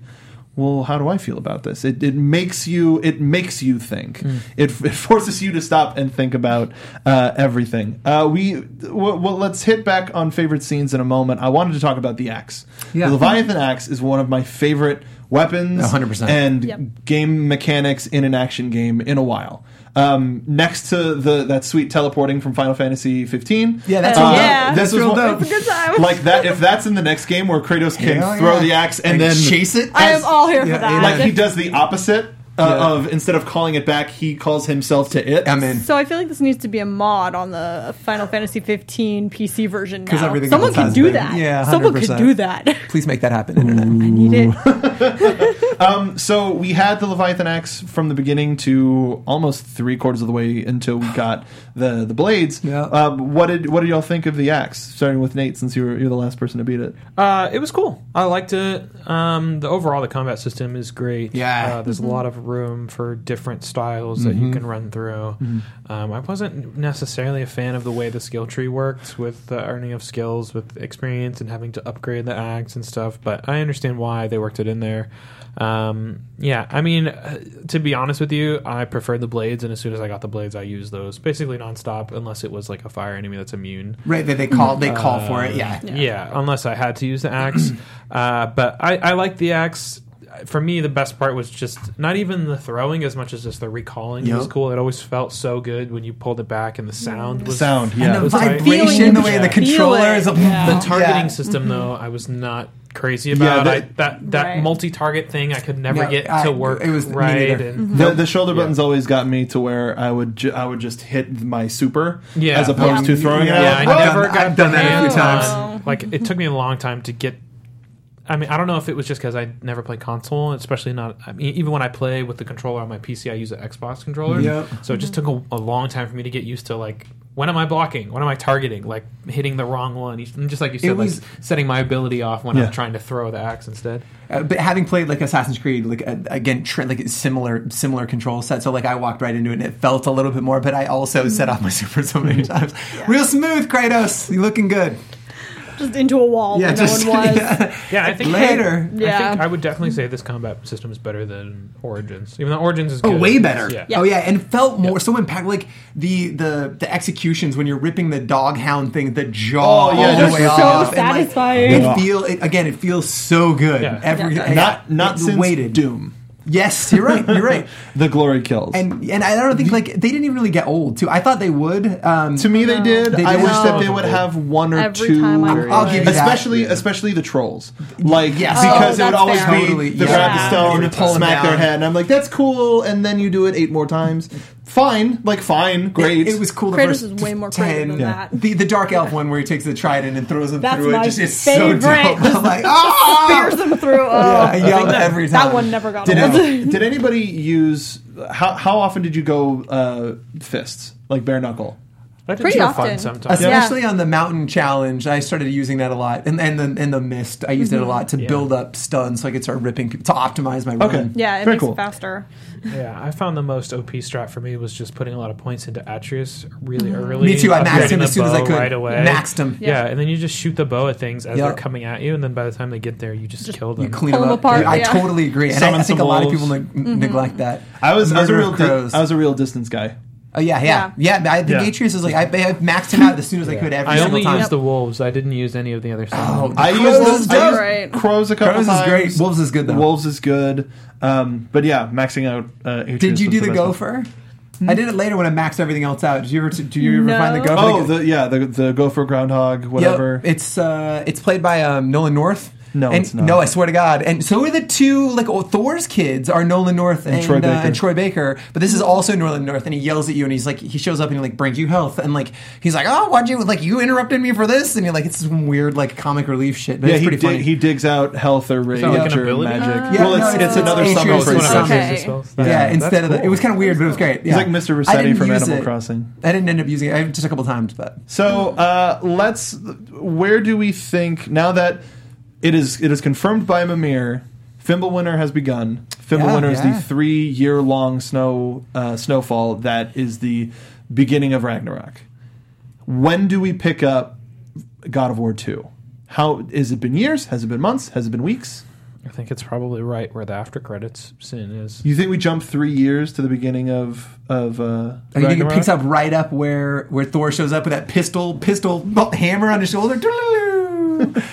well how do i feel about this? It, it makes you it makes you think. It, it forces you to stop and think about uh, everything. Uh, we well, well let's hit back on favorite scenes in a moment. I wanted to talk about the axe. Yeah. the leviathan axe is one of my favorite weapons 100%. and Yep. game mechanics in an action game in a while um, next to the that sweet teleporting from Final Fantasy 15. Yeah, that's real yeah. This That's was one- dope. It's a good time. Like that, if that's in the next game where Kratos can Hell throw yeah. the axe and, And then chase it? I am all here Yeah, for that. like he does the opposite uh, Yeah. of instead of calling it back, he calls himself to it. I'm in. So I feel like this needs to be a mod on the Final Fantasy 15 PC version. 'Cause now. everything someone else could has do been. that. Yeah, someone could do that. Please make that happen, internet. I need it. So we had the Leviathan axe from the beginning to almost three quarters of the way until we got the the blades. Yeah. Um, what did what did y'all think of the axe? Starting with Nate, since you were you're the last person to beat it. Uh, it was cool. I liked it. Um, the overall the combat system is great. Yeah. uh, there's a lot of room for different styles that you can run through. Um, I wasn't necessarily a fan of the way the skill tree worked with the earning of skills with experience and having to upgrade the axe and stuff. But I understand why they worked it in there. Um, yeah, I mean, uh, to be honest with you, I preferred the blades, and as soon as I got the blades, I used those basically nonstop, unless it was like a fire enemy that's immune. Right, they, they call they call for it. Yeah. Yeah. unless I had to use the axe. uh, but I, I like the axe. For me, the best part was just not even the throwing as much as just the recalling. It was cool. It always felt so good when you pulled it back and the sound was Sound, yeah. And the was vibration, Feeling the way the controller is. Feel it, yeah. The targeting Yeah. system, though, I was not crazy about. Yeah, I, that- that that Right. multi-target thing, I could never Yeah, get I- to work it was- me right. neither. And mm-hmm. The, the shoulder buttons always got me to where I would ju- I would just hit my super Yeah. as opposed Yeah. to throwing Yeah. it yeah, out. I Well, never I've got done that a few times. on- Like it took me a long time to get. I mean, I don't know if it was just because I never played console, especially not. I mean, even when I play with the controller on my PC, I use an Xbox controller. Yep. So it just took a, a long time for me to get used to like when am I blocking? When am I targeting? Like hitting the wrong one? And Just like you said, was- like setting my ability off when Yeah. I'm trying to throw the axe instead. Uh, but having played like Assassin's Creed, like uh, again, like similar similar control set, so like I walked right into it and it felt a little bit more. But I also set off my super so many times. Real smooth, Kratos. You looking good? Just into a wall Yeah, where just no one was. yeah. Yeah, I think later. I Yeah. think I would definitely say this combat system is better than Origins. Even though Origins is Oh, good. way better. Yeah. Yeah. Oh yeah, and felt more so impactful. Like the the the executions when you're ripping the dog hound thing, the jaw Oh, yeah, all the way so off. and, like, satisfying. it feel it, again. It feels so good. Yeah. Every Yeah. Not not it since waited. Doom. Yes, you're right. You're right. The glory kills. And and I don't think like they didn't even really get old too. I thought they would. Um, to me, they did. They I did? wish that they would have one or Every two. time I I'll- I'll give you that. especially especially the trolls. Like Yes. because Oh, it would always fair. be Totally, the yeah. grab the stone, You pull 'em smack their head, and I'm like, that's cool. And then you do it eight more times. Fine, like fine, great. It, it was cool. The Kratos first is way more 10, than Yeah. that. The the dark elf one where he takes the trident and throws them That's through it. my Just is favorite. so dope. I'm like, oh, Spears them through. Oh, Yeah, I yelled every time. that one never got did, old. any- did anybody use how how often did you go uh, fists like bare knuckle? I did Pretty often. fun sometimes. Especially on the mountain challenge, I started using that a lot, and and the, and the mist, I used it a mm-hmm. lot to Yeah. build up stuns so I could start ripping people to optimize my Okay. yeah, it Very makes cool. it faster. Yeah, I found the most OP strat for me was just putting a lot of points into Atreus really mm-hmm. early. Me too, I maxed him as soon as I could. Right away. Maxed him. Yeah. and then you just shoot the bow at things as Yep. they're coming at you, and then by the time they get there, you just, kill them. You clean them them up. apart, I totally agree, and I, I think a lot of wolves. people neg- mm-hmm. neglect that. I was I was a real di- I was a real distance guy. Oh yeah, yeah, yeah. I think Yeah. Atreus is like I, I maxed him out as soon as I could every I only time. used the wolves. I didn't use any of the other stuff. Oh, I Crows used, is the, I used Right. crows a couple Crows is great. Wolves is good though. Wolves is good. Um, but yeah, maxing out. Uh, Atreus Did you do the best one. gopher? I did it later when I maxed everything else out. Did you ever? Did you ever No. find the gopher? Oh, the, yeah, the the gopher groundhog, whatever. Yep. It's uh, it's played by um, Nolan North. No, and, it's not. No, I swear to God. And so are the two like oh, Thor's kids are Nolan North and, Troy uh, Baker. and Troy Baker. But this is also Nolan North, and he yells at you, and he's like, he shows up and he like brings you health, and like he's like, oh, why'd you like you interrupted me for this? And you're like, it's some weird like comic relief shit. But yeah, it's he, pretty dig- he digs out health or rage like an or ability? magic. Yeah, well, no, it's, it's- it's another it's summon for with his some- Okay. spells. yeah, That's instead of the, cool. it was kind of weird, but it was great. Yeah. He's like Mr. I Resetti from Animal it. Crossing. I didn't end up using it I, just a couple times, but So uh, let's. Where do we think now that it is it is confirmed by Mimir? Fimble Fimbulwinter has begun. Fimble Fimbulwinter is Yeah, the three year long snow uh, snowfall that is the beginning of Ragnarok. When do we pick up God of War two? How has it been years? Has it been months? Has it been weeks? I think it's probably right where the after credits scene is. You think we jump three years to the beginning of of uh, I think it picks up right up where where Thor shows up with that pistol pistol hammer on his shoulder.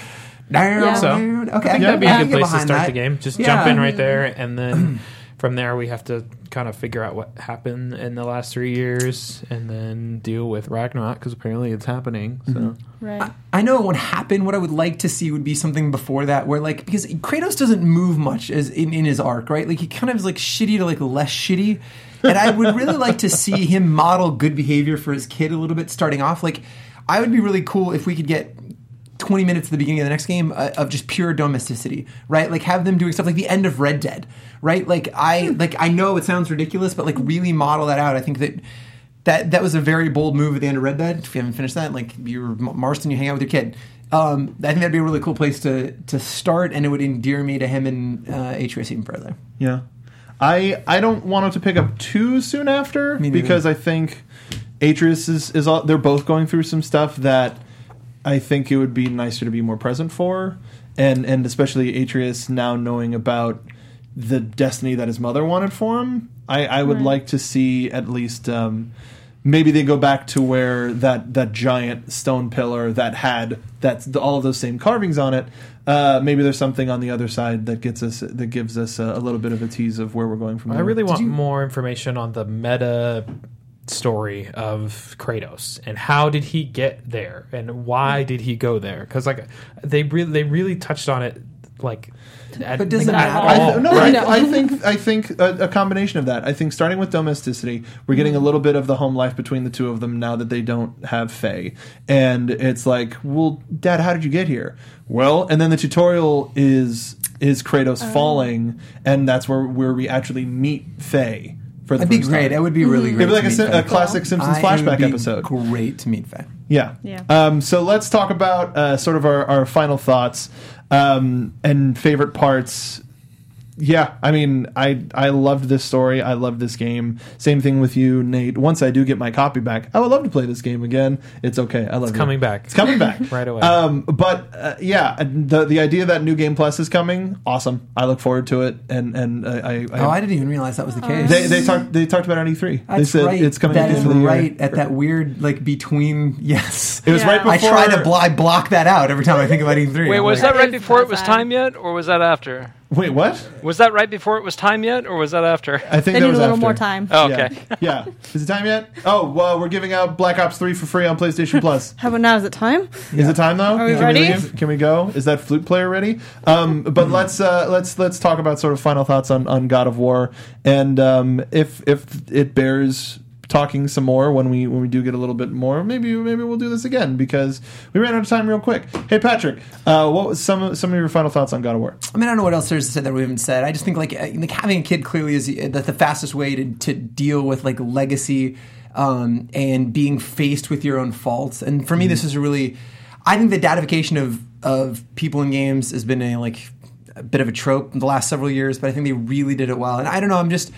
Down, So, down. okay, I think I that'd be a good place to start that. the game. Just Yeah. jump in right mm-hmm. there, and then from there we have to kind of figure out what happened in the last three years, and then deal with Ragnarok because apparently it's happening. So mm-hmm. Right. I know it won't happen. What I would like to see would be something before that, where like because Kratos doesn't move much as in, in his arc, right? Like he kind of is like shitty to like less shitty, and I would really like to see him model good behavior for his kid a little bit starting off. Like I would be really cool if we could get 20 minutes at the beginning of the next game uh, of just pure domesticity, right? Like have them doing stuff like the end of Red Dead, right? Like I like I know it sounds ridiculous, but like really model that out. I think that that that was a very bold move at the end of Red Dead. If you haven't finished that, like you're Marston, you hang out with your kid. Um, I think that'd be a really cool place to to start, and it would endear me to him and uh, Atreus even further. Yeah, I I don't want him to pick up too soon after because I think Atreus is is all, they're both going through some stuff that I think it would be nicer to be more present for, and and especially Atreus now knowing about the destiny that his mother wanted for him. I, I would Right. like to see at least. Um, Maybe they go back to where that, that giant stone pillar that had that all of those same carvings on it. Uh, maybe there's something on the other side that gets us that gives us a, a little bit of a tease of where we're going from I there. really want you- more information on the meta story of Kratos and how did he get there and why mm. did he go there? Because like they really they really touched on it like. At, But does it at matter? I th- no, Right. I, I think I think a, a combination of that. I think starting with domesticity, we're getting a little bit of the home life between the two of them now that they don't have Faye, and it's like, well, Dad, how did you get here? Well, and then the tutorial is is Kratos oh. falling, and that's where where we actually meet Faye for the That'd be first great. time. That would be really great. It'd be like to a, meet Sim- a classic Simpsons I- it would flashback be episode. Great to meet Faye. Yeah. Yeah. Um, so let's talk about uh, sort of our, our final thoughts um, and favorite parts. Yeah, I mean, I I loved this story. I loved this game. Same thing with you, Nate. Once I do get my copy back, I would love to play this game again. It's okay. I love It's it. coming back. It's coming back Right away. Um, but uh, yeah, the the idea that New Game Plus is coming, awesome. I look forward to it. And and uh, I, I, Oh, I didn't even realize that was the case. they they talked they talked about it on E3. That's they said right. it's coming That at the is end of the year. right at that weird like between. Yes, It was Yeah. right before I try to blo- I block that out every time I think about E3. Wait, I'm was like, that right before it was time yet, or was that after? Wait, what? Was that right before it was time yet, or was that after? I think They that need was a little after. more time. Oh, okay. Yeah. yeah. Is it time yet? Oh, well, we're giving out Black Ops 3 for free on PlayStation Plus. How about now? Is it time? Is it time though? Are we Can ready? leave? Can we go? Is that flute player ready? Um, but let's uh, let's let's talk about sort of final thoughts on, on God of War, and um, if if it bears talking some more when we when we do get a little bit more, maybe maybe we'll do this again because we ran out of time real quick. Hey Patrick, uh, what was some some of your final thoughts on God of War? I mean, I don't know what else there's to say that we haven't said. I just think like uh, like having a kid clearly is the, the fastest way to to deal with like legacy um, and being faced with your own faults. And for me, this is a really, I think the dadification of of people in games has been a like a bit of a trope in the last several years, but I think they really did it well. And I don't know, I'm just.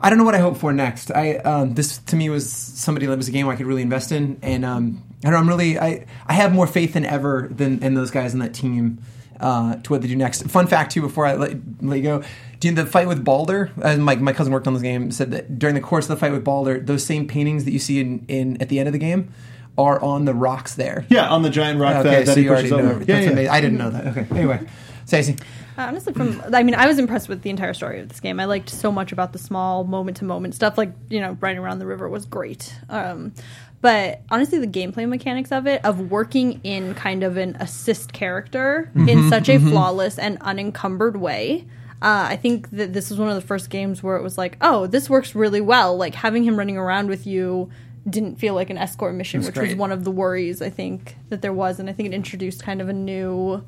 I don't know what I hope for next. I um, this to me was somebody that was a game I could really invest in, and um, I don't know. I'm really I I have more faith than ever than in those guys in that team uh, to what they do next. Fun fact too, before I let, let you go, do you know the fight with Baldur? Uh, my my cousin worked on this game. Said that during the course of the fight with Baldur, those same paintings that you see in, in at the end of the game are on the rocks there. Yeah, on the giant rock Okay, that, that so he you already know. over. That's Yeah, yeah. amazing. I didn't know that. Okay. Anyway, Stacey. Honestly, from I mean, I was impressed with the entire story of this game. I liked so much about the small moment to moment stuff, like you know, riding around the river was great. Um, but honestly, the gameplay mechanics of it, of working in kind of an assist character in such a flawless and unencumbered way. Uh, I think that this was one of the first games where it was like, oh, this works really well. Like having him running around with you didn't feel like an escort mission, That's which was one of the worries I think that there was, and I think it introduced kind of a new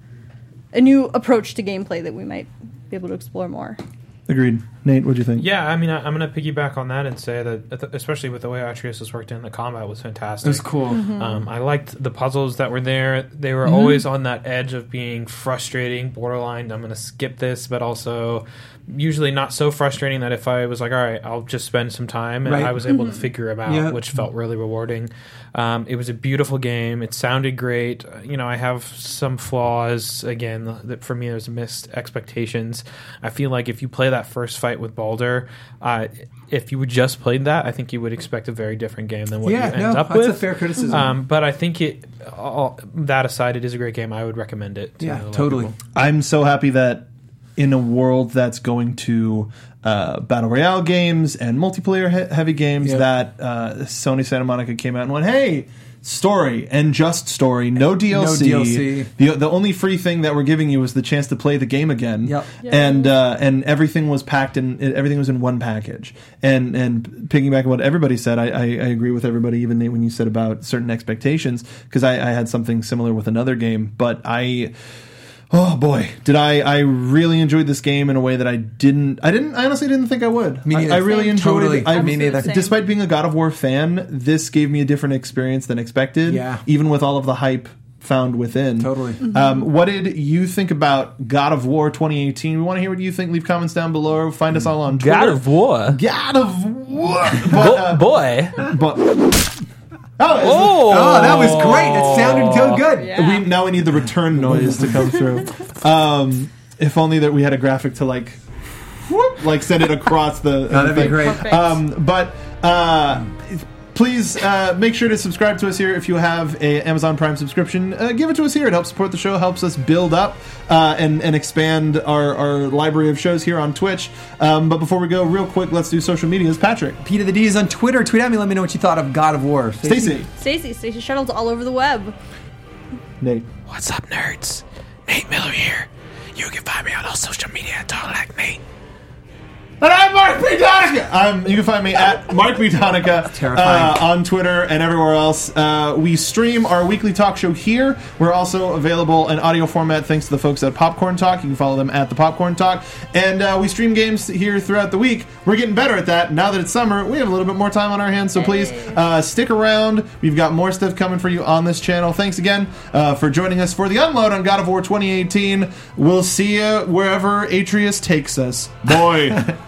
a new approach to gameplay that we might be able to explore more. Agreed. Nate, what do you think? Yeah, I mean, I, I'm going to piggyback on that and say that, uh, especially with the way Atreus was worked in, the combat was fantastic. It was cool. Mm-hmm. Um, I liked the puzzles that were there. They were mm-hmm. always on that edge of being frustrating, borderline. I'm going to skip this, but also usually not so frustrating that if I was like, all right, I'll just spend some time, and Right. I was able to mm-hmm. figure them out, Yeah. which felt really rewarding. Um, it was a beautiful game. It sounded great. Uh, You know, I have some flaws. Again, that for me, there's missed expectations. I feel like if you play that first fight with Baldur, uh, if you would just played that, I think you would expect a very different game than what Yeah, you end no, up that's with. a fair criticism. Um, but I think it. All, that aside, it is a great game. I would recommend it. To Yeah, a lot of totally. people. I'm so happy that in a world that's going to uh, battle royale games and multiplayer he- heavy games Yep. that uh, Sony Santa Monica came out and went, hey. Story and just story, no DLC. DLC. The the only free thing that we're giving you is the chance to play the game again. Yep. And uh, and everything was packed in everything was in one package. And and piggyback on what everybody said, I, I, I agree with everybody, even when you said about certain expectations, because I, I had something similar with another game, but I. Oh boy, did I! I really enjoyed this game in a way that I didn't. I didn't. I honestly didn't think I would. Me neither. I really enjoyed Totally. it. I, Me neither. Despite being a God of War fan, this gave me a different experience than expected. Yeah. Even with all of the hype found within. Totally. Um, what did you think about God of War 2018? We want to hear what you think. Leave comments down below. Find us all on Twitter. God of War. God of War. But, Bo- uh, boy. but oh, Oh, Oh, that was great. It sounded so good. Yeah. we now we need the return noise to come through. Um, if only that we had a graphic to like, whoop, like send it across the. Oh, that'd be great. Um, but uh, please uh, make sure to subscribe to us here. If you have a Amazon Prime subscription, uh, give it to us here. It helps support the show, helps us build up uh, and and expand our, our library of shows here on Twitch. Um, but before we go, real quick, let's do social medias. Patrick, Peter the D is on Twitter. Tweet at me. Let me know what you thought of God of War. Stacy, Stacy, Stacy Shuttle's all over the web. Nate. What's up, nerds? Nate Miller here. You can find me on all social media at Talk Like Nate. And I'm Mark B. Donica. Um, you can find me at Mark B. Donica terrifying. uh, on Twitter and everywhere else. Uh, we stream our weekly talk show here. We're also available in audio format thanks to the folks at Popcorn Talk. You can follow them at the Popcorn Talk. And uh, we stream games here throughout the week. We're getting better at that. Now that it's summer, we have a little bit more time on our hands. So please uh, stick around. We've got more stuff coming for you on this channel. Thanks again uh, for joining us for the unload on God of War 2018. We'll see you wherever Atreus takes us. Boy.